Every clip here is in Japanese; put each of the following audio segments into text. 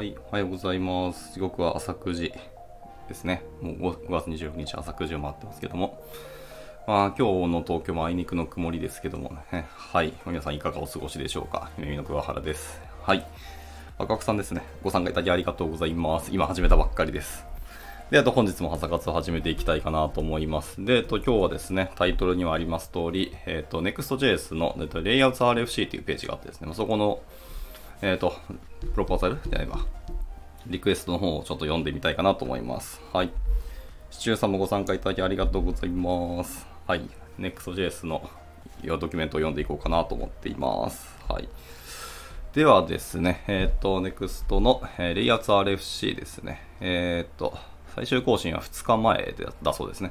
はい、おはようございます。時刻は朝9時ですね。もう 5, 5月26日朝9時を回ってますけども。まあ、今日の東京もあいにくの曇りですけどもね。はい。皆さんいかがお過ごしでしょうか？夢見の桑原です。はい。赤くさんですね。ご参加いただきありがとうございます。今始めたばっかりです。で、あと本日も朝活を始めていきたいかなと思います。で、えっと、今日はですね、タイトルにはあります通り、えっと、Next.js の、えっと、Layouts RFC というページがあってですね、そこの、えっと、プロポーザル？じゃないわ。リクエストの方をちょっと読んでみたいかなと思います。はい。シチューさんもご参加いただきありがとうございます。はい。Next.js のドキュメントを読んでいこうかなと思っています。はい。ではですね、えっ、と、Next の、えー、レイアウト RFC ですね。えっ、と、最終更新は2日前でだそうですね。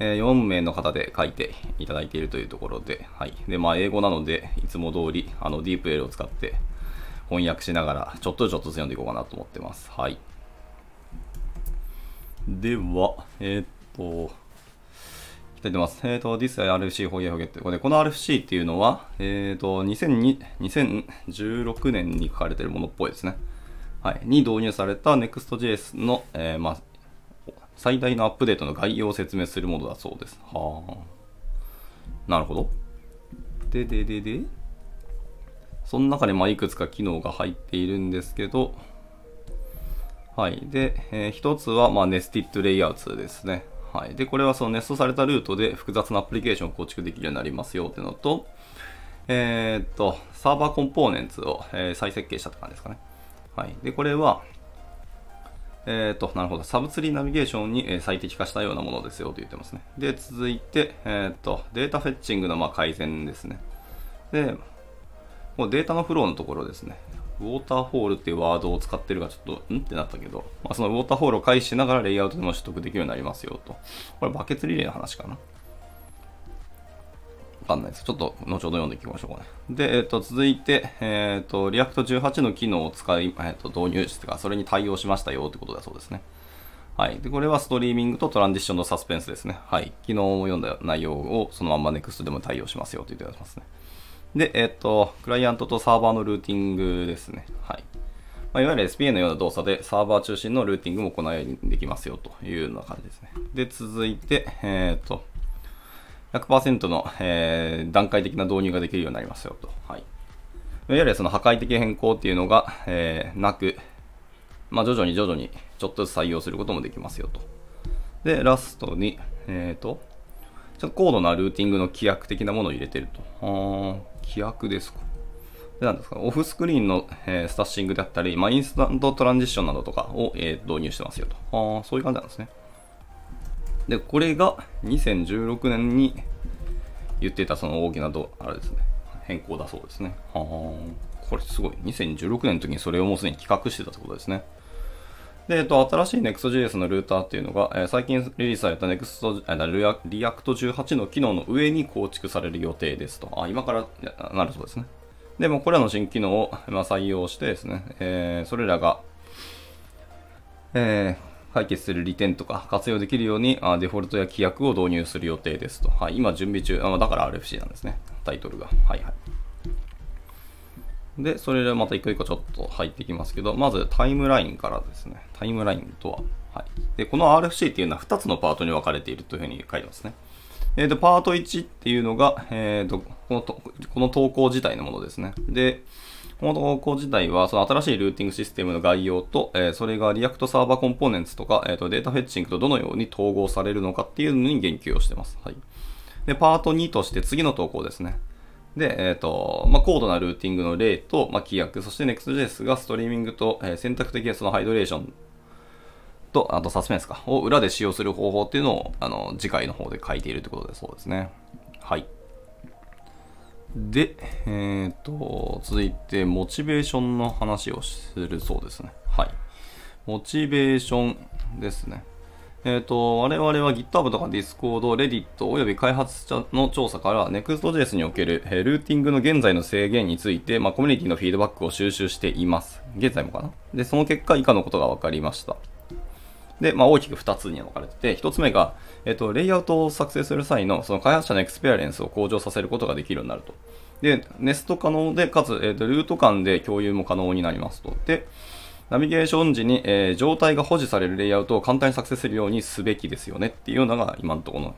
え4名の方で書いていただいているというところで、はい。で、まあ、英語なので、いつも通り、あの、DeepL を使って翻訳しながら、ちょっとちょっとずつ読んでいこうかなと思ってます。はい。では、えーっと、いただいます。えーっと、This RFC 翻訳って、これ、この RFC っていうのは、えーっと、2016年に書かれているものっぽいですね。はい。に導入された Next.js の、えーまあ、最大のアップデートの概要を説明するものだそうです。はあ。なるほど。で、で、で、で、その中でまあいくつか機能が入っているんですけど、はい。で、えー一つはまあネスティッドレイアウトですね。はい。で、これはそのネストされたルートで複雑なアプリケーションを構築できるようになりますよっていうのと、えーっと、サーバーコンポーネンツを、えー再設計したって感じですかね。はい。で、これは、えっ、と、なるほど。サブツリーナビゲーションにえー最適化したようなものですよと言ってますね。で、続いて、えっ、と、データフェッチングのまあ改善ですね。で、もうデータのフローのところですね。ウォーターフォールっていうワードを使ってるがちょっと、ん？ってなったけど、まあ、そのウォーターフォールを介しながらレイアウトでも取得できるようになりますよと。これバケツリレーの話かな？わかんないです。ちょっと後ほど読んでいきましょうかね。で、えっ、と、続いて、えっ、と、React 18の機能を使い、えっ、と、導入してか、それに対応しましたよってことだそうですね。はい。で、これはストリーミングとトランジッションのサスペンスですね。はい。昨日読んだ内容をそのまんま NEXT でも対応しますよと言ってますね。で、えっ、と、クライアントとサーバーのルーティングですね。はい。まあ、いわゆる SPA のような動作でサーバー中心のルーティングも行いできますよというような感じですね。で、続いて、えっ、と、100%の、えー段階的な導入ができるようになりますよと。はい。いわゆるその破壊的変更っていうのが、えーなく、まあ、徐々に徐々にちょっとずつ採用することもできますよと。で、ラストに、えっ、と、ちょっと高度なルーティングの規約的なものを入れてると。規約ですか？で、なんですか、オフスクリーンの、えースタッシングであったり、まあ、インスタントトランジッションなどとかを、えー導入してますよと。あーそういう感じなんですね。で、これが2016年に言ってたその大きなど、あれですね、変更だそうですね。はあ、これすごい。2016年の時にそれをもうすでに企画してたってことですね。で、えっと、新しい Next.js のルーターっていうのが、えー最近リリースされた Next、React18 の機能の上に構築される予定ですと。あ、今からなるそうですね。でも、これらの新機能を、まあ、採用してですね、えーそれらが、えー解決する利点とか活用できるようにあデフォルトや規約を導入する予定ですと。はい、今準備中、あだから RFC なんですね。タイトルが。はいはい。で、それでまた一個一個ちょっと入っていきますけど、まずタイムラインからですね。タイムラインとは。はい。で、この RFC っていうのは2つのパートに分かれているというふうに書いてますね。えー、と、パート1っていうのが、えー、とこのと、この投稿自体のものですね。で、この投稿自体は、その新しいルーティングシステムの概要と、えーそれが React Server Components とか、えーと data fetching とどのように統合されるのかっていうのに言及をしてます。はい。で、パート2として次の投稿ですね。で、えっ、と、まあ、高度なルーティングの例と、まあ、規約、そして Next.js がストリーミングと、えー選択的なそのハイドレーションと、あとサスペンスか、を裏で使用する方法っていうのを、あの、次回の方で書いているということでそうですね。はい。で、えっ、と、続いて、モチベーションの話をするそうですね。はい。モチベーションですね。えっ、と、我々は GitHub とか Discord、Reddit および開発者の調査から Next.js における、えルーティングの現在の制限について、まあ、コミュニティのフィードバックを収集しています。現在もかな？で、その結果以下のことが分かりました。で、まあ、大きく2つに分かれてて、1つ目が、えっ、と、レイアウトを作成する際の、その開発者のエクスペリエンスを向上させることができるようになると。で、ネスト可能で、かつ、えっ、と、ルート間で共有も可能になりますと。で、ナビゲーション時に、えー、状態が保持されるレイアウトを簡単に作成するようにすべきですよねっていうのが今のところの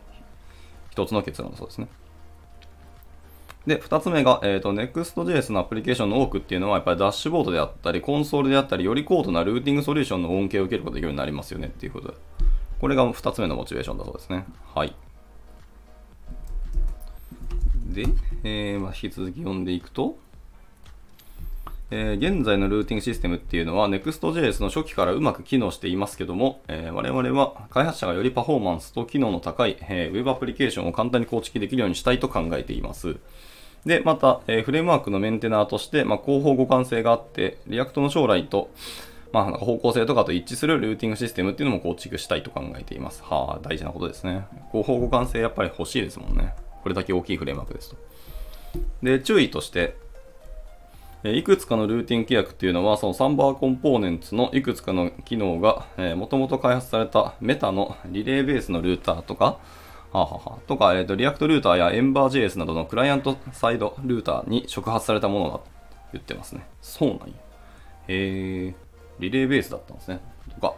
一つの結論そうですね。で、二つ目が、えっ、ー、と、Next.js のアプリケーションの多くっていうのは、やっぱりダッシュボードであったり、コンソールであったり、より高度なルーティングソリューションの恩恵を受けることができるようになりますよねっていうことで。これが二つ目のモチベーションだそうですね。はい。で、えー、まあ、引き続き読んでいくと、えー、現在のルーティングシステムっていうのは Next.js の初期からうまく機能していますけども、えー、我々は開発者がよりパフォーマンスと機能の高い、えー、Web アプリケーションを簡単に構築できるようにしたいと考えています。で、また、えー、フレームワークのメンテナーとして、まあ、後方互換性があって、 React の将来と、まあ、なんか方向性とかと一致するルーティングシステムっていうのも構築したいと考えています。はあ、大事なことですね。後方互換性やっぱり欲しいですもんね。これだけ大きいフレームワークですと。で、注意として、いくつかのルーティング規約っていうのは、その Server Components のいくつかの機能が、もともと開発されたメタのリレーベースのルーターとか、はははとか、えーと、 React Router や Ember JS などのクライアントサイドルーターに触発されたものだと言ってますね。そうなんや。へえ、リレーベースだったんですね。とか、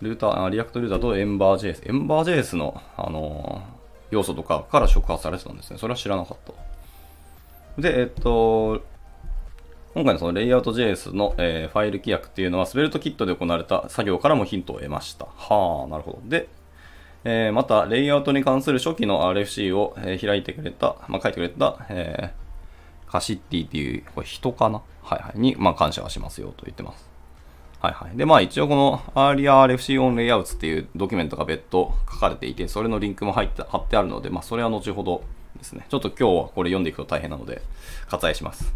ルーター、 React Router と Ember JS。Ember JS の、あのー、要素とかから触発されてたんですね。それは知らなかった。で、えっと、今回のそのレイアウト JS の、えー、ファイル規約っていうのは、スベルトキットで行われた作業からもヒントを得ました。はあ、なるほど。で、えー、また、レイアウトに関する初期の RFC を、えー、開いてくれた、まあ、書いてくれた、えー、カシッティっていう、これ人かな？はいはい。に、まあ、感謝はしますよと言ってます。はいはい。で、まあ一応この ARIARFC on Layouts っていうドキュメントが別途書かれていて、それのリンクも入って貼ってあるので、まあそれは後ほどですね。ちょっと今日はこれ読んでいくと大変なので、割愛します。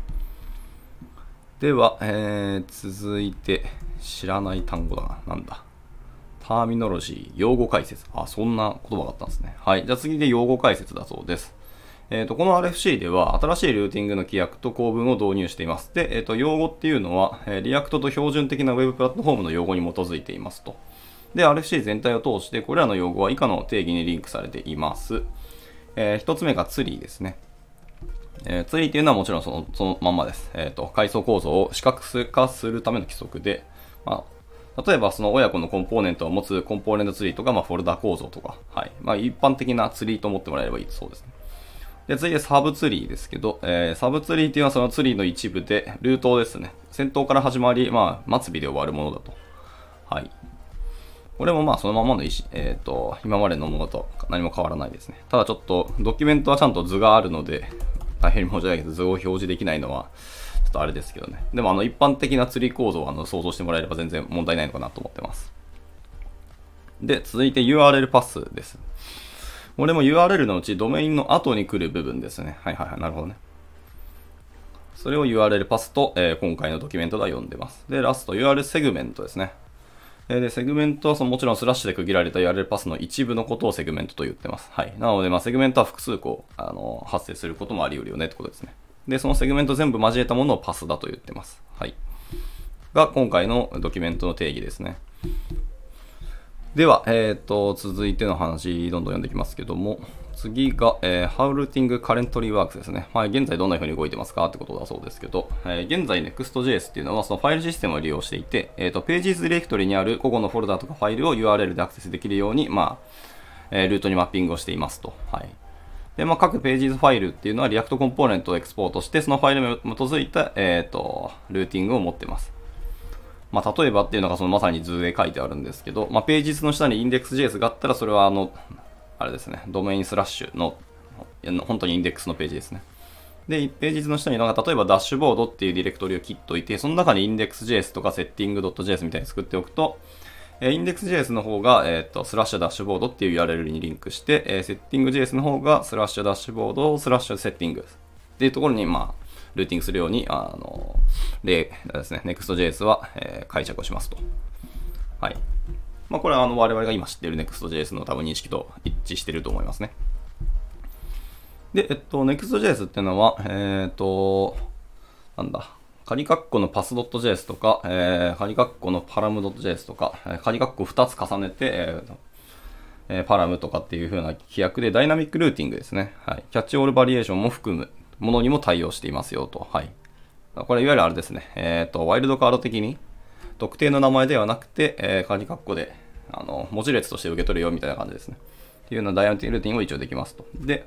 では、えー、続いて、知らない単語だな。なんだ？ Terminology、用語解説。あ、そんな言葉があったんですね。はい。じゃあ次で用語解説だそうです。えっ、ー、と、この RFC では新しいルーティングの規約と構文を導入しています。で、えっ、ー、と、用語っていうのは、えー、 React と標準的な Web プラットフォームの用語に基づいていますと。で、RFC 全体を通して、これらの用語は以下の定義にリンクされています。えー、一つ目がツリーですね。えー、ツリーっていうのはもちろんそのそのまんまです。えっ、ー、と、階層構造を視覚化するための規則で、まあ、例えばその親子のコンポーネントを持つコンポーネントツリーとか、まあ、フォルダ構造とか、はい。まあ、一般的なツリーと思ってもらえればいいそうですね。で、次でサブツリーですけど、えー、サブツリーっていうのはそのツリーの一部で、ルートですね。先頭から始まり、まあ、末尾で終わるものだと。はい。これもまあそのままの意思、えっ、ー、と、今までのものと何も変わらないですね。ただちょっとドキュメントはちゃんと図があるので、大変申し訳ないけど、図を表示できないのは、ちょっとあれですけどね。でも、あの、一般的な釣り構造をあの想像してもらえれば全然問題ないのかなと思ってます。で、続いて URL パスです。これも URL のうちドメインの後に来る部分ですね。はいはいはい、なるほどね。それを URL パスと、えー、今回のドキュメントでは読んでます。で、ラスト URL セグメントですね。で、セグメントはそのもちろんスラッシュで区切られた URL パスの一部のことをセグメントと言ってます。はい。なので、まあ、セグメントは複数個、あの、発生することもあり得るよねってことですね。で、そのセグメント全部交えたものをパスだと言ってます。はい。が、今回のドキュメントの定義ですね。では、えっ、ー、と、続いての話、どんどん読んでいきますけども、次が、えー、How Routing Currently Works ですね。まあ、現在どんな風に動いてますか？ってことだそうですけど、えー、現在 Next.js っていうのはそのファイルシステムを利用していて、えっ、ー、と、Pages ディレクトリにある個々のフォルダとかファイルを URL でアクセスできるように、まあ、えー、ルートにマッピングをしていますと。はい。で、まあ、各 Pages ファイルっていうのは React コンポーネントをエクスポートして、そのファイルに基づいた、えっ、と、ルーティングを持ってます。まあ、例えばっていうのがそのまさに図で書いてあるんですけど、まあ、ページ図の下に index.js があったら、それはあの、あれですね、ドメインスラッシュの本当にインデックスのページですね。で、1ページ図の下になんか例えばダッシュボードっていうディレクトリを切っといて、その中に index.js とか setting.js みたいに作っておくと、えー、index.js の方が、えっ、ー、と、スラッシュダッシュボードっていう URL にリンクして、えー、setting.js の方がスラッシュダッシュボードスラッシュセッティングっていうところに、まあ、ルーティングするように、あの、でですね、Next.js は、えー、解釈をしますと。はい。まあ、これはあの我々が今知っている Next.js の多分認識と一致していると思いますね。で、えっと、Next.js っていうのは、えー、っと、なんだ、仮括弧のパス .js とか、えー、仮括弧のパラム .js とか、え仮括弧2つ重ねて、えーえー、パラムとかっていう風な規約でダイナミックルーティングですね。はい。キャッチオールバリエーションも含むものにも対応していますよと。はい。これいわゆるあれですね。えっ、ー、と、ワイルドカード的に、特定の名前ではなくて、えー、仮括弧で、あの、文字列として受け取るよみたいな感じですね。っていうようなダイナミックルーティンを一応できますと。で、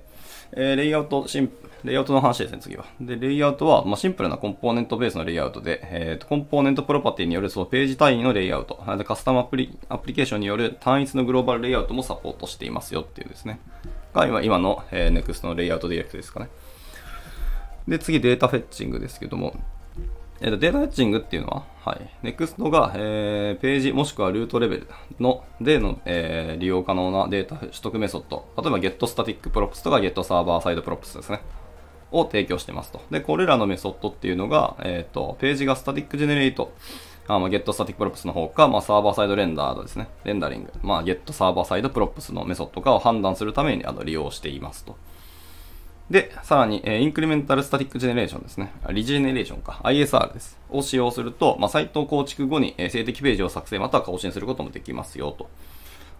えー、レイアウト、シンレイアウトの話ですね、次は。で、レイアウトは、まあ、シンプルなコンポーネントベースのレイアウトで、えーと、コンポーネントプロパティによるそのページ単位のレイアウト、でカスタムアプリアプリケーションによる単一のグローバルレイアウトもサポートしていますよっていうですね。が今今の、えー、NEXT のレイアウトディレクトですかね。で、次データフェッチングですけども、えー、とデータフェッチングっていうのは、はい、NEXT が、えー、ページもしくはルートレベルのでの、えー、利用可能なデータ取得メソッド、例えば GetStaticProps とか GetServerSideProps ですね。を提供してますと。で、これらのメソッドっていうのが、えっ、ー、と、ページが Static Generate、あまあ、GetStaticProps の方か、まあ、サーバーサイドレンダーですね。レンダリング。まあ、GetServerSideProps のメソッドかを判断するためにあの利用していますと。で、さらに、 Incremental Static Generation ですね。 Regeneration か。ISR です。を使用すると、まあ、サイト構築後に、えー、静的ページを作成または更新することもできますよと。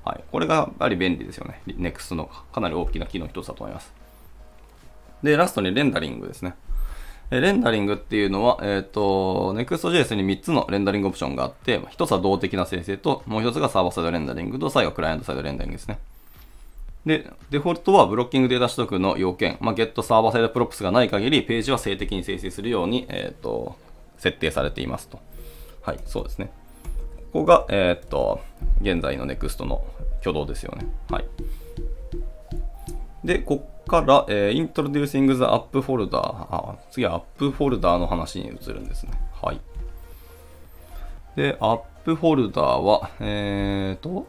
はい。これがやっぱり便利ですよね。NEXT のかなり大きな機能一つだと思います。で、ラストにレンダリングですね。レンダリングっていうのは、えっ、ー、と、Next.js に3つのレンダリングオプションがあって、1つは動的な生成と、もう1つがサーバーサイドレンダリングと、最後はクライアントサイドレンダリングですね。で、デフォルトはブロッキングデータ取得の要件、まあ、get サーバーサイドプロップスがない限り、ページは静的に生成するように、えっ、ー、と、設定されていますと。はい、そうですね。ここが、えっ、ー、と、現在の Next の挙動ですよね。はい。で、こっから、えー、Introducing the App Folder。あ、次は App Folder の話に移るんですね。はい。で、App Folder は、えーと、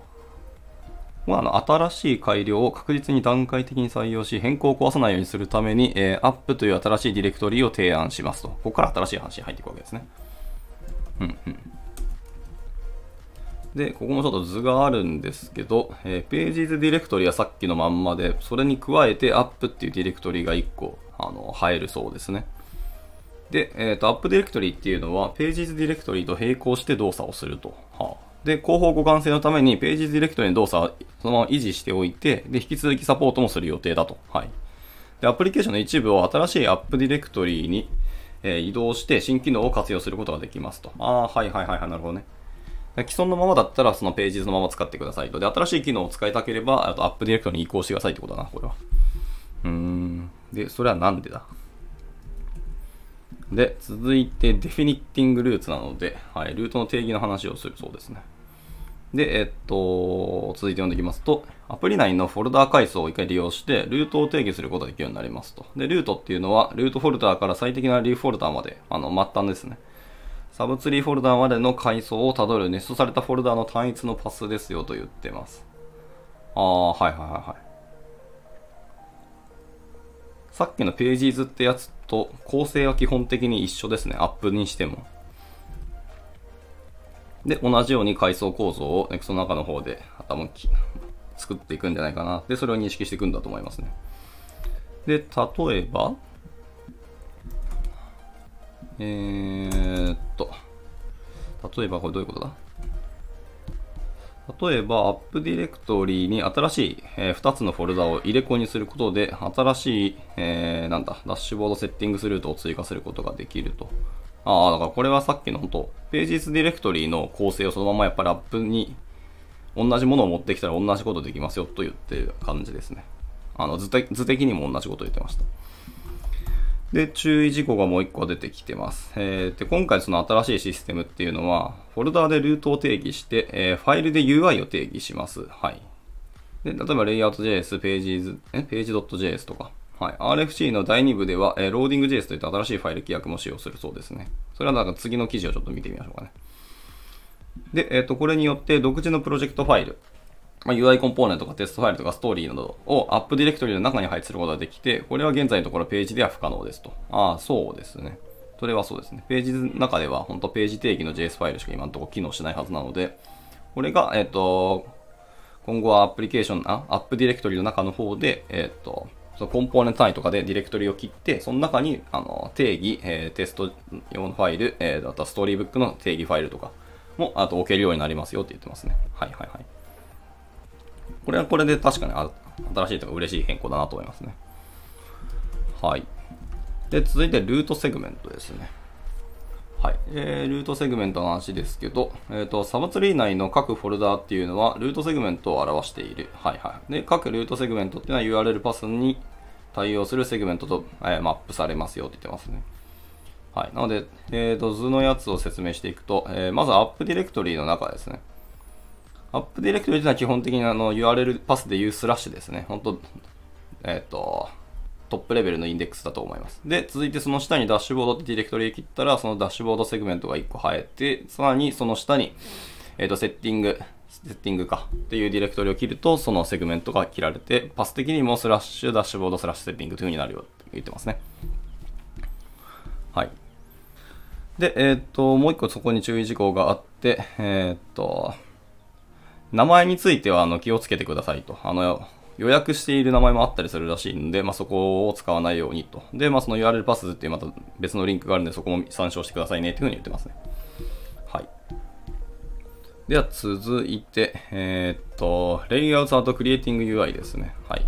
まあ、あの新しい改良を確実に段階的に採用し、変更を壊さないようにするために、えー、App という新しいディレクトリを提案しますと。ここから新しい話に入っていくわけですね。うんうん。で、ここもちょっと図があるんですけど、えー、Pages ディレクトリはさっきのまんまで、それに加えて App っていうディレクトリが1個、あの、入るそうですね。で、えっ、ー、と、App ディレクトリっていうのは、Pages ディレクトリと並行して動作をすると。はあ、で、広報互換性のために Pages ディレクトリの動作をそのまま維持しておいて、で、引き続きサポートもする予定だと。はい。で、アプリケーションの一部を新しい App ディレクトリに、え、移動して新機能を活用することができますと。ああ、はいはいはいはい、なるほどね。既存のままだったらそのページのまま使ってくださいと。で、新しい機能を使いたければ、あとアップディレクトリに移行してくださいってことだな、これは。うーん。で、それはなんでだ？で、続いて、デフィニッティングルーツなので、はい、ルートの定義の話をするそうですね。で、えっと、続いて読んでいきますと、アプリ内のフォルダー階層を一回利用して、ルートを定義することができるようになりますと。で、ルートっていうのは、ルートフォルダーから最適なリーフォルダーまで、あの、末端ですね。サブツリーフォルダーまでの階層をたどるネストされたフォルダーの単一のパスですよと言ってます。ああ、はいはいはいはい。さっきのページーズってやつと構成は基本的に一緒ですね。アップにしても。で、同じように階層構造を NEXT の中の方で頭作っていくんじゃないかな。で、それを認識していくんだと思いますね。で、例えば、えー、っと、例えばこれどういうことだ？例えば、アップディレクトリに新しい、えー、2つのフォルダを入れ子にすることで、新しい、えー、なんだ、ダッシュボードセッティングスルートを追加することができると。ああ、だからこれはさっきの本当、ページスディレクトリの構成をそのままやっぱりアップに同じものを持ってきたら同じことできますよと言ってる感じですね。あの図的にも同じこと言ってました。で、注意事項がもう一個出てきてます。えー、で今回その新しいシステムっていうのは、フォルダーでルートを定義して、えー、ファイルで UI を定義します。はい。で、例えば、 layout JS、pages、え、ページ .js とか。はい。RFC の第2部では、えー、 loading JS といった新しいファイル規約も使用するそうですね。それはなんか次の記事をちょっと見てみましょうかね。で、えっ、と、これによって独自のプロジェクトファイル、まあ、UI コンポーネントとかテストファイルとかストーリーなどをアップディレクトリの中に配置することができて、これは現在のところページでは不可能ですと。ああ、そうですね。それはそうですね。ページの中では本当ページ定義の JS ファイルしか今のところ機能しないはずなので、これが、えっ、と、今後はアプリケーション、あアップディレクトリの中の方で、えっ、と、そのコンポーネント単位とかでディレクトリを切って、その中にあの定義、えー、テスト用のファイル、えー、あとはストーリーブックの定義ファイルとかも、あと置けるようになりますよって言ってますね。はいはいはい。これはこれで確かに新しいとか嬉しい変更だなと思いますね。はい。で、続いてルートセグメントですね。はい。えー、ルートセグメントの話ですけど、えっ、ー、と、サブツリー内の各フォルダーっていうのは、ルートセグメントを表している。はいはい。で、各ルートセグメントっていうのは URL パスに対応するセグメントと、えー、マップされますよって言ってますね。はい。なので、えっ、ー、と、図のやつを説明していくと、え、まずアップディレクトリーの中ですね。アップディレクトリというのは基本的にあの URL パスでいうスラッシュですね。本当えっ、ー、と、トップレベルのインデックスだと思います。で、続いてその下にダッシュボードってディレクトリを切ったら、そのダッシュボードセグメントが1個生えて、さらにその下に、えっ、ー、と、 setting、setting かっていうディレクトリを切ると、そのセグメントが切られて、パス的にもスラッシュ、ダッシュボード、スラッシュ setting という風になるよって言ってますね。はい。で、えっ、ー、と、もう一個そこに注意事項があって、えっ、と、名前についてはあの気をつけてくださいと。あの、予約している名前もあったりするらしいんで、まあ、そこを使わないようにと。で、まあ、その URL パスっていうまた別のリンクがあるんで、そこも参照してくださいねっていうふうに言ってますね。はい。では続いて、えー、っと、レイアウトアートクリエイティング UI ですね。はい。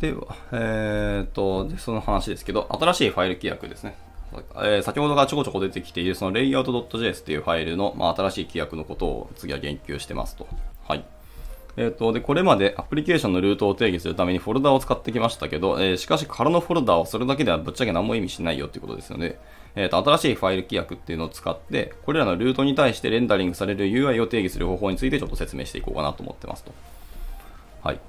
では、えー、っと、で、その話ですけど、新しいファイル規約ですね。えー、先ほどからちょこちょこ出てきているその layout.js っていうファイルの、まあ、新しい規約のことを次は言及してますと。はい。えっ、ー、と、で、これまでアプリケーションのルートを定義するためにフォルダを使ってきましたけど、えー、しかし空のフォルダをそれだけではぶっちゃけ何も意味しないよっていうことですので、えっ、ー、と、新しいファイル規約っていうのを使って、これらのルートに対してレンダリングされる UI を定義する方法についてちょっと説明していこうかなと思ってますと。はい。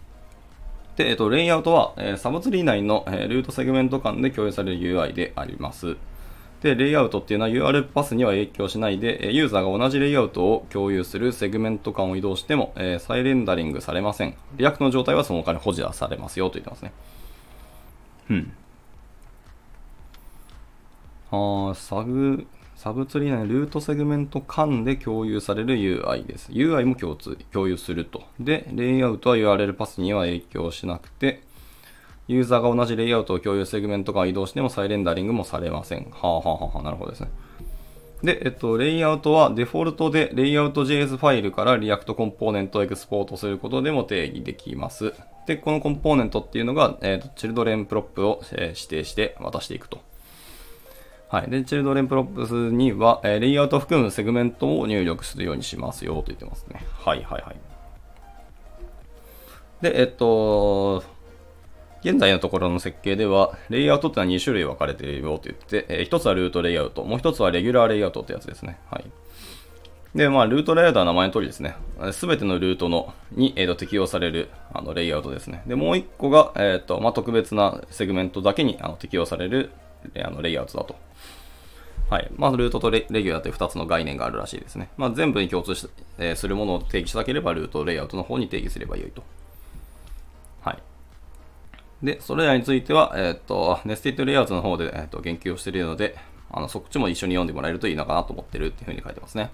で、えっ、と、レイアウトは、えサブツリー内の、えルートセグメント間で共有される UI であります。で、レイアウトっていうのは URL パスには影響しないで、ユーザーが同じレイアウトを共有するセグメント間を移動しても、えー、再レンダリングされません。 React の状態はその他に保持はされますよと言ってますね。うん。あサブ、サブツリー内のルートセグメント間で共有される UI です。UI も共通、共有すると。で、レイアウトは URL パスには影響しなくて、ユーザーが同じレイアウトを共有セグメント間移動しても再レンダリングもされません。はあ、はあはあ、なるほどですね。で、えっと、レイアウトはデフォルトでレイアウト JS ファイルからリアクトコンポーネントをエクスポートすることでも定義できます。で、このコンポーネントっていうのが、えっと、 children prop を、えー、指定して渡していくと。はい。で、 children props には、えー、レイアウトを含むセグメントを入力するようにしますよと言ってますね。はいはいはい。で、えっと、現在のところの設計では、レイアウトってのは2種類分かれているよと言って、えー、1つはルートレイアウト、もう1つはレギュラーレイアウトってやつですね。はい。で、まあ、ルートレイアウトは名前の通りですね。すべてのルートのに、えーと、適用されるあのレイアウトですね。で、もう1個が、え、ー、と、まあ、特別なセグメントだけにあの適用されるあのレイアウトだと。はい。まあ、ルートとレギュラーという2つの概念があるらしいですね。まあ、全部に共通し、えー、するものを定義したければ、ルートレイアウトの方に定義すればよいと。で、それらについては、えっ、ー、と、ネスティッドレイアウトの方で、えーと、言及をしているので、あのそっちも一緒に読んでもらえるといいのかなと思ってるっていうふうに書いてますね。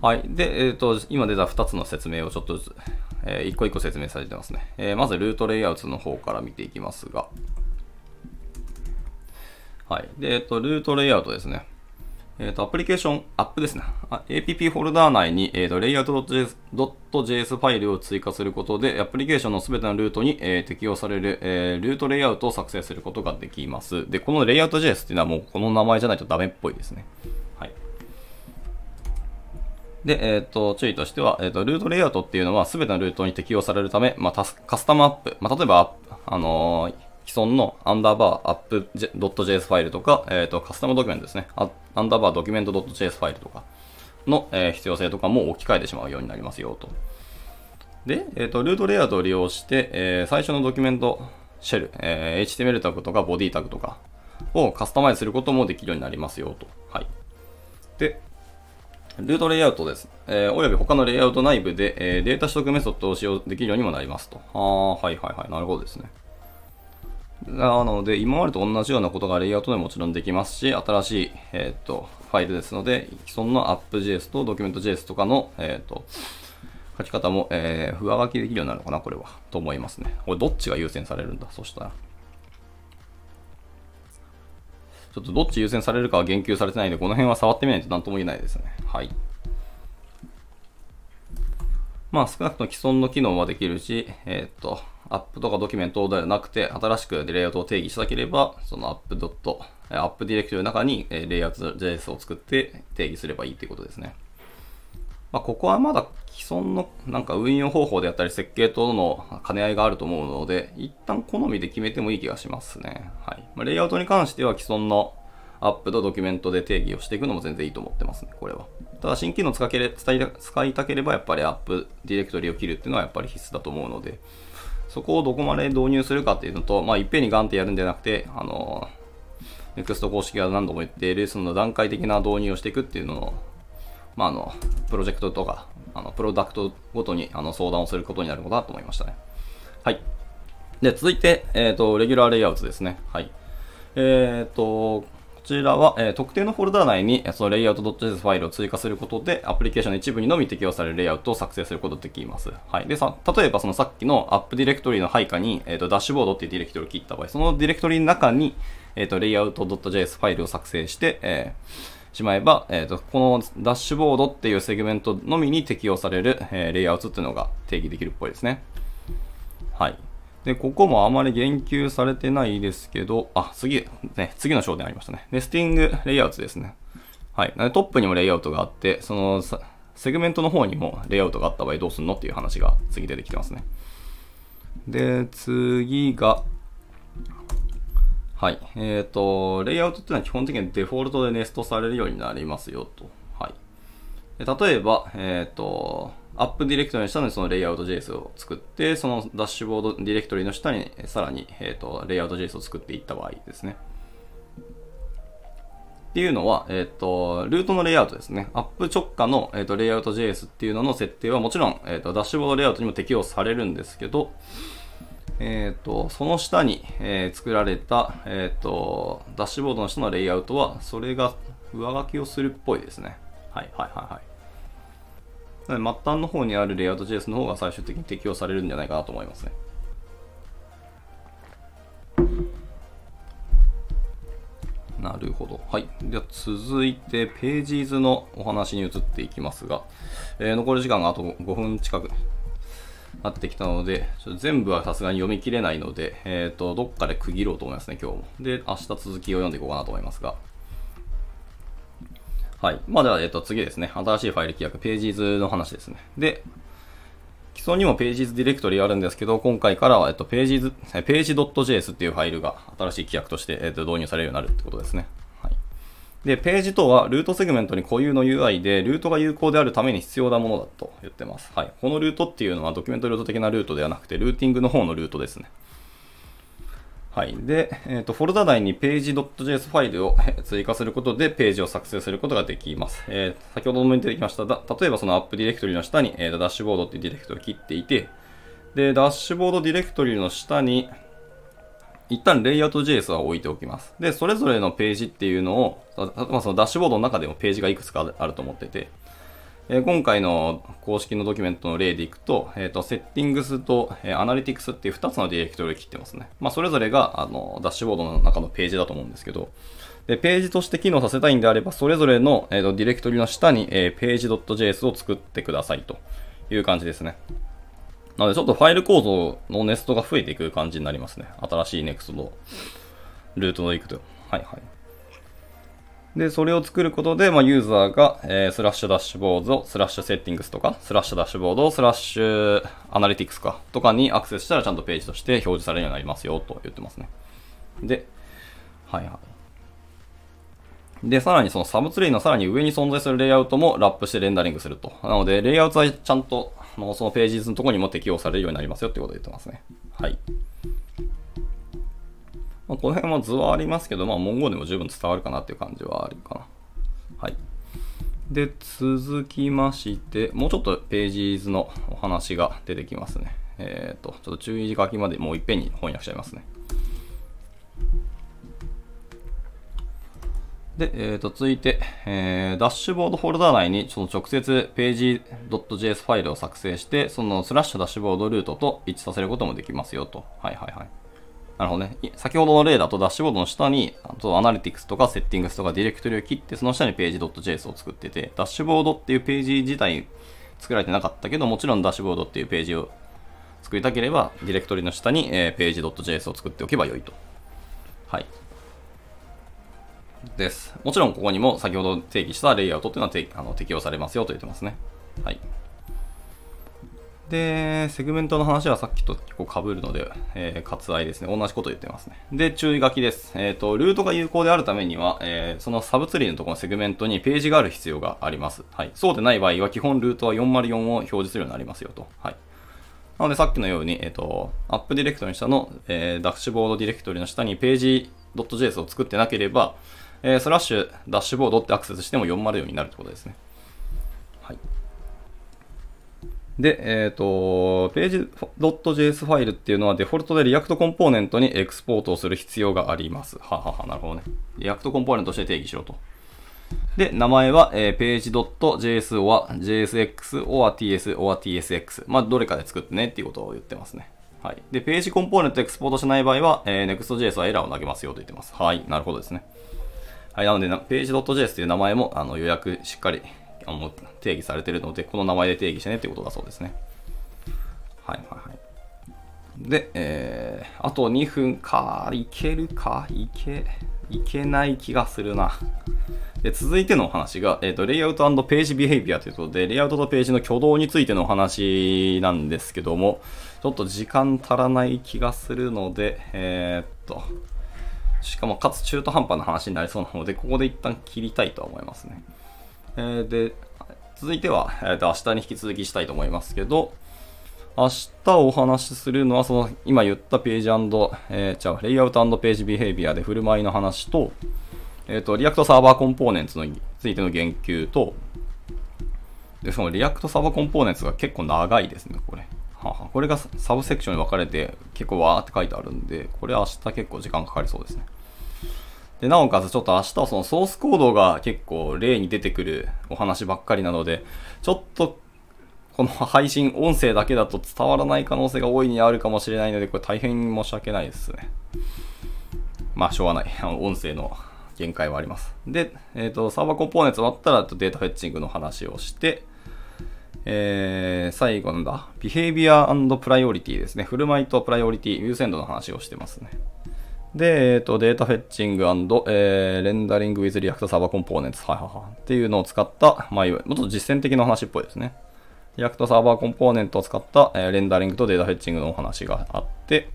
はい。で、えっ、ー、と、今出た2つの説明をちょっとずつ、えー、一個一個説明されてますね。えー、まず、ルートレイアウトの方から見ていきますが、はい。で、えっ、と、ルートレイアウトですね。えっ、ー、と、アプリケーション、アップですね。APP フォルダー内に、えっ、ー、と、layout.js ファイルを追加することで、アプリケーションのすべてのルートに、えー、適用される、えー、ルートレイアウトを作成することができます。で、この layout.js っていうのはもうこの名前じゃないとダメっぽいですね。はい。で、えっ、ー、と、注意としては、えっ、と、ルートレイアウトっていうのはすべてのルートに適用されるため、まあ、カスタムアップ、まあ、例えば、あのー既存のアンダーバーアップ .js ファイルとか、えっ、ー、と、カスタムドキュメントですね。アンダーバードキュメント .js ファイルとかの、えー、必要性とかも置き換えてしまうようになりますよと。で、えっ、ー、と、ルートレイアウトを利用して、え最初のドキュメントシェル、え HTML タグとかボディタグとかをカスタマイズすることもできるようになりますよと。はい。で、ルートレイアウトです。えー、および他のレイアウト内部で、えー、データ取得メソッドを使用できるようにもなりますと。ああ、はいはいはい。なるほどですね。なので、今までと同じようなことがレイアウトでもちろんできますし、新しい、えっ、ー、と、ファイルですので、既存の App.js と Document.js とかの、えっ、ー、と、書き方も、えー、上書きできるようになるのかな、これは。と思いますね。これどっちが優先されるんだ、そしたら。ちょっとどっち優先されるかは言及されてないので、この辺は触ってみないと何とも言えないですね。はい。まあ少なくとも既存の機能はできるし、えっ、ー、と、app とか document ではなくて、新しくレイアウトを定義したければ、そのアップドット、アップディレクトリの中にレイアウト JS を作って定義すればいいということですね。まあ、ここはまだ既存のなんか運用方法であったり設計との兼ね合いがあると思うので、一旦好みで決めてもいい気がしますね。はい。まあ、レイアウトに関しては既存の app と document で定義をしていくのも全然いいと思ってますね、これは。ただ新機能使けれ使い使いたければやっぱりアップディレクトリを切るっていうのはやっぱり必須だと思うので、そこをどこまで導入するかっていうのと、まあ、いっぺんにガンってやるんじゃなくて、あの、NEXT 公式が何度も言っている、その段階的な導入をしていくっていうのを、まあ、あの、プロジェクトとか、あの、プロダクトごとにあの相談をすることになるのかなと思いましたね。はい。で、続いて、えっ、ー、と、レギュラーレイアウトですね。はい。えっ、ー、と、ちらは、えー、特定のフォルダ内にそのレイアウト .js ファイルを追加することで、アプリケーションの一部にのみ適用されるレイアウトを作成することができます。はい。で、さ、例えばそのさっきのアップディレクトリの配下に、えっ、ー、と、ダッシュボードっていうディレクトリを切った場合、そのディレクトリの中に、えっ、ー、と、 layout .js ファイルを作成して、え、しまえば、えっ、と、このダッシュボードっていうセグメントのみに適用される、えレイアウトっていうのが定義できるっぽいですね。はい。で、ここもあまり言及されてないですけど、あ、次、ね、次の章でありましたね。 nesting layout ですね。はい。トップにもレイアウトがあって、その、セグメントの方にもレイアウトがあった場合どうすんのっていう話が次出てきてますね。で、次が、はい。えっ、ー、と、レイアウトっていうのは基本的にデフォルトでネストされるようになりますよと。はい。例えば、えっ、ー、と、アップディレクトリの下にそのレイアウト JS を作って、そのダッシュボードディレクトリの下にさらに、えーと、レイアウト JS を作っていった場合ですね。っていうのは、えっ、ー、と、ルートのレイアウトですね。アップ直下の、えーと、レイアウト JS っていうのの設定はもちろん、えーと、ダッシュボードレイアウトにも適用されるんですけど、えっ、ー、と、その下に、えー、作られた、えっ、と、ダッシュボードの下のレイアウトは、それが上書きをするっぽいですね。はいはいはいはい。末端の方にあるレイアウト JS の方が最終的に適用されるんじゃないかなと思いますね。なるほど。はい。では続いて、ページ図のお話に移っていきますが、えー、残り時間があと5分近くなってきたので、ちょっと全部はさすがに読み切れないので、えっ、ー、と、どっかで区切ろうと思いますね、今日も。で、明日続きを読んでいこうかなと思いますが。はい。まあ、では、えっと、次ですね。新しいファイル規約、ページ図の話ですね。で、既存にもページ図ディレクトリあるんですけど、今回からは、えっと、ページ図、ページ .js っていうファイルが新しい規約として、えっと、導入されるようになるってことですね。はい。で、ページとは、ルートセグメントに固有の UI で、ルートが有効であるために必要なものだと言ってます。はい。このルートっていうのは、ドキュメントルート的なルートではなくて、ルーティングの方のルートですね。はい。で、えっ、ー、と、フォルダ内に page.js ファイルを 追加することでページを作成することができます。えー、先ほども出てきましたが、例えばそのアップディレクトリの下に、えー、ダッシュボードっていうディレクトリを切っていて、で、ダッシュボードディレクトリの下に、一旦レイアウト JS は置いておきます。で、それぞれのページっていうのを、まあ、そのダッシュボードの中でもページがいくつかあると思ってて、え今回の公式のドキュメントの例でいくと、えっ、ー、と、 settings と、えー、 analytics っていう2つのディレクトリを切ってますね。まあ、それぞれが、あの、ダッシュボードの中のページだと思うんですけど、で、ページとして機能させたいんであれば、それぞれの、えーと、ディレクトリの下に、えー、page.js を作ってくださいという感じですね。なので、ちょっとファイル構造のネストが増えていく感じになりますね。新しい NEXT のルートの行くと。はいはい。で、それを作ることで、まあ、ユーザーが、えー、スラッシュダッシュボードを、スラッシュ settings とか、スラッシュダッシュボードを、スラッシュ analytics か、とかにアクセスしたらちゃんとページとして表示されるようになりますよ、と言ってますね。で、はいはい。で、さらにそのサブツリーのさらに上に存在するレイアウトもラップしてレンダリングすると。なので、レイアウトはちゃんと、そのページ図のところにも適用されるようになりますよってことを言ってますね。はい。まあ、この辺は図はありますけど、まあ、文言でも十分伝わるかなっていう感じはあるかな。はい。で、続きまして、もうちょっとページ図のお話が出てきますね。えっ、ー、と、ちょっと注意書きまでもういっぺんに翻訳しちゃいますね。で、えー、と続いて、えー、ダッシュボードフォルダ内にその直接ページ .js ファイルを作成して、そのスラッシュダッシュボードルートと一致させることもできますよと。はいはいはい。なるほどね。先ほどの例だとダッシュボードの下に、あとアナリティクスとかセッティングスとかディレクトリを切って、その下にページ .js を作ってて、ダッシュボードっていうページ自体作られてなかったけど、もちろんダッシュボードっていうページを作りたければ、ディレクトリの下に、えー、page.js を作っておけばよいと。はい。です。もちろんここにも先ほど定義したレイアウトっていうのはあの適用されますよと言ってますね。はい。で、セグメントの話はさっきと結構被るので、えー、割愛ですね。同じこと言ってますね。で、注意書きです。えっ、ー、と、ルートが有効であるためには、えー、そのサブツリーのところのセグメントにページがある必要があります。はい。そうでない場合は、基本ルートは404を表示するようになりますよと。はい。なので、さっきのように、えっ、と、アップディレクトリの下の、えーダッシュボードディレクトリの下にページ .js を作ってなければ、えースラッシュダッシュボードってアクセスしても404になるってことですね。で、えっ、ー、と、ページ .js ファイルっていうのはデフォルトで React コンポーネントにエクスポートをする必要があります。ははは、なるほどね。 React コンポーネントとして定義しろと。で、名前は、えー、page.js or jsx or ts or tsx。まあ、どれかで作ってねっていうことを言ってますね。はい。で、ページコンポーネントエクスポートしない場合は、えー、next.js はエラーを投げますよと言ってます。はい。なるほどですね。はい。なので、page.js という名前も、あの、予約しっかりあの定義されてるので、この名前で定義してねってことだそうですね。はいはいはい。で、えー、あと2分か、いけるか、いけ、いけない気がするな。で続いてのお話が、えーと、レイアウトページビヘイビアということで、レイアウトとページの挙動についてのお話なんですけども、ちょっと時間足らない気がするので、えー、っと、しかもかつ中途半端な話になりそうなので、ここで一旦切りたいと思いますね。えー、で、続いては、えー、と明日に引き続きしたいと思いますけど、明日お話しするのは、その今言ったページえー、じゃあ、 layout page behavior で振る舞いの話と、えっ、ー、と、 React Server Components についての言及と、で、その React Server Components が結構長いですね、これ。ははこれがサブセクションに分かれて結構わーって書いてあるんで、これ明日結構時間かかりそうですね。で、なおかつちょっと明日はそのソースコードが結構例に出てくるお話ばっかりなので、ちょっとこの配信音声だけだと伝わらない可能性が大いにあるかもしれないので、これ大変申し訳ないですね。まあ、しょうがない。あの音声の限界はあります。で、えっ、ー、と、サーバーコンポーネンツ終わったらデータフェッチングの話をして、えー、最後なんだ、ビヘイビアプライオリティですね。振る舞いとプライオリティ、優先度の話をしてますね。で、えっ、ー、と、データフェッチングえー、レンダリング with React Server Components、はいはいはい。っていうのを使った、まあ、もっと実践的な話っぽいですね。React Server Component を使った、えー、レンダリングとデータフェッチングのお話があって、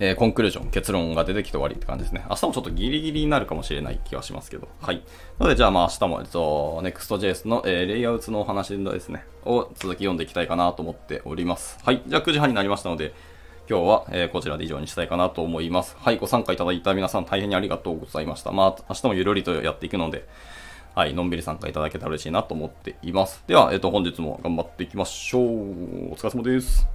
えー、コンクルージョン、結論が出てきて終わりって感じですね。明日もちょっとギリギリになるかもしれない気がしますけど。はい。なので、じゃあまあ明日も、えっと、Next.js の、えー、レイアウトのお話ですね、を続き読んでいきたいかなと思っております。はい。じゃあ9時半になりましたので、今日は、えー、こちらで以上にしたいかなと思います。はい、ご参加いただいた皆さん大変にありがとうございました。まあ、明日もゆるりとやっていくので、はい、のんびり参加いただけたら嬉しいなと思っています。では、えっ、ー、と、本日も頑張っていきましょう。お疲れ様です。